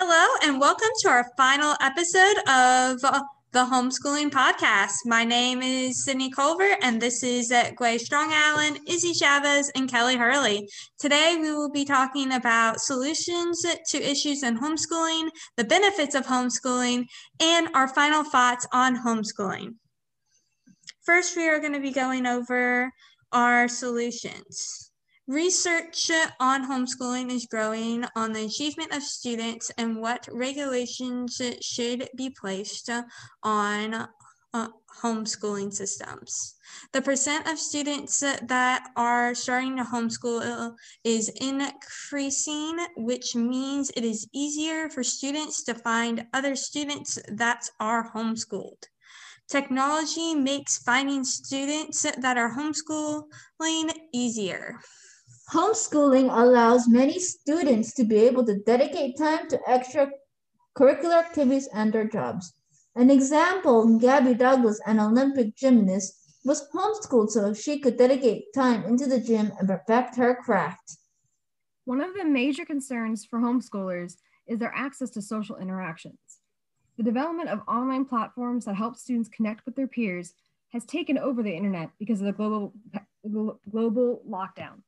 Hello, and welcome to our final episode of the Homeschooling Podcast. My name is Sydney Culver, and this is Gway Strong Allen, Izzy Chavez, and Kelly Hurley. Today, we will be talking about solutions to issues in homeschooling, the benefits of homeschooling, and our final thoughts on homeschooling. First, we are going to be going over our solutions. Research on homeschooling is growing on the achievement of students and what regulations should be placed on uh, homeschooling systems. The percent of students that are starting to homeschool is increasing, which means it is easier for students to find other students that are homeschooled. Technology makes finding students that are homeschooling easier. Homeschooling allows many students to be able to dedicate time to extracurricular activities and their jobs. An example, Gabby Douglas, an Olympic gymnast, was homeschooled so she could dedicate time into the gym and perfect her craft. One of the major concerns for homeschoolers is their access to social interactions. The development of online platforms that help students connect with their peers has taken over the internet because of the global, global lockdown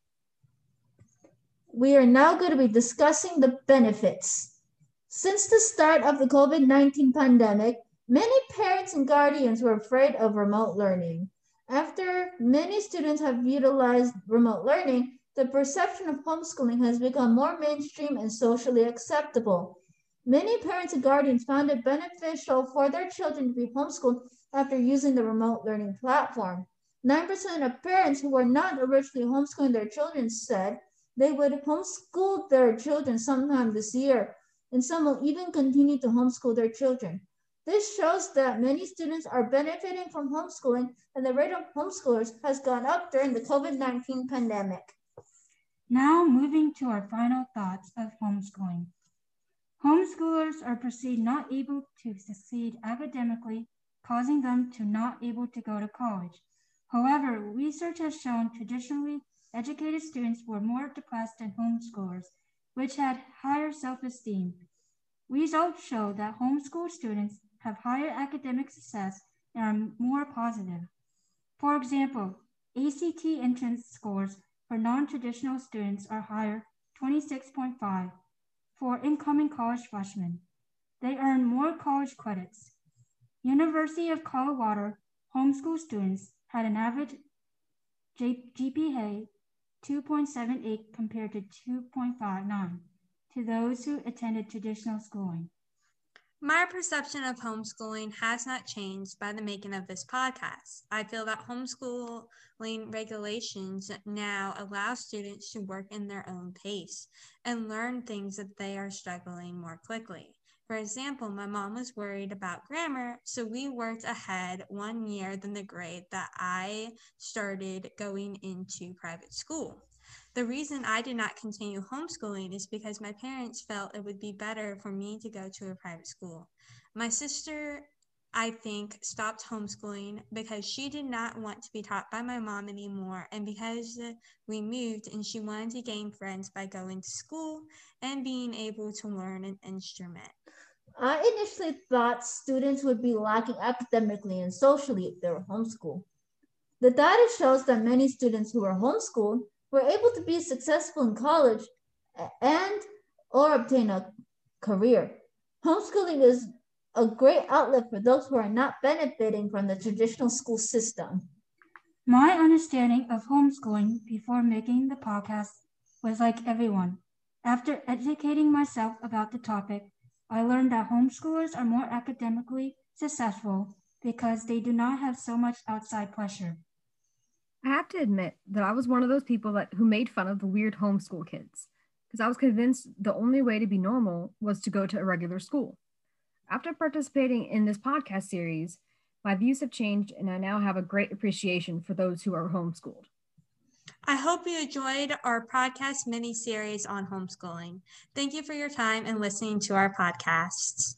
we are now going to be discussing the benefits. Since the start of the COVID 19 pandemic, many parents and guardians were afraid of remote learning. After many students have utilized remote learning, the perception of homeschooling has become more mainstream and socially acceptable. Many parents and guardians found it beneficial for their children to be homeschooled after using the remote learning platform. 9% of parents who were not originally homeschooling their children said they would homeschool their children sometime this year, and some will even continue to homeschool their children. This shows that many students are benefiting from homeschooling and the rate of homeschoolers has gone up during the COVID-19 pandemic. Now moving to our final thoughts of homeschooling. Homeschoolers are perceived not able to succeed academically, causing them to not able to go to college. However, research has shown traditionally Educated students were more depressed than homeschoolers, which had higher self-esteem. Results show that homeschool students have higher academic success and are more positive. For example, ACT entrance scores for non-traditional students are higher, 26.5, for incoming college freshmen. They earn more college credits. University of Colorado homeschool students had an average GPA 2.78 compared to 2.59 to those who attended traditional schooling. My perception of homeschooling has not changed by the making of this podcast. I feel that homeschooling regulations now allow students to work in their own pace and learn things that they are struggling more quickly. For example, my mom was worried about grammar, so we worked ahead one year than the grade that I started going into private school. The reason I did not continue homeschooling is because my parents felt it would be better for me to go to a private school. My sister, I think, stopped homeschooling because she did not want to be taught by my mom anymore and because we moved and she wanted to gain friends by going to school and being able to learn an instrument. I initially thought students would be lacking academically and socially if they were homeschooled. The data shows that many students who are homeschooled were able to be successful in college and or obtain a career. Homeschooling is a great outlet for those who are not benefiting from the traditional school system. My understanding of homeschooling before making the podcast was like everyone. After educating myself about the topic, I learned that homeschoolers are more academically successful because they do not have so much outside pressure. I have to admit that I was one of those people that who made fun of the weird homeschool kids because I was convinced the only way to be normal was to go to a regular school. After participating in this podcast series, my views have changed and I now have a great appreciation for those who are homeschooled. I hope you enjoyed our podcast mini series on homeschooling. Thank you for your time and listening to our podcasts.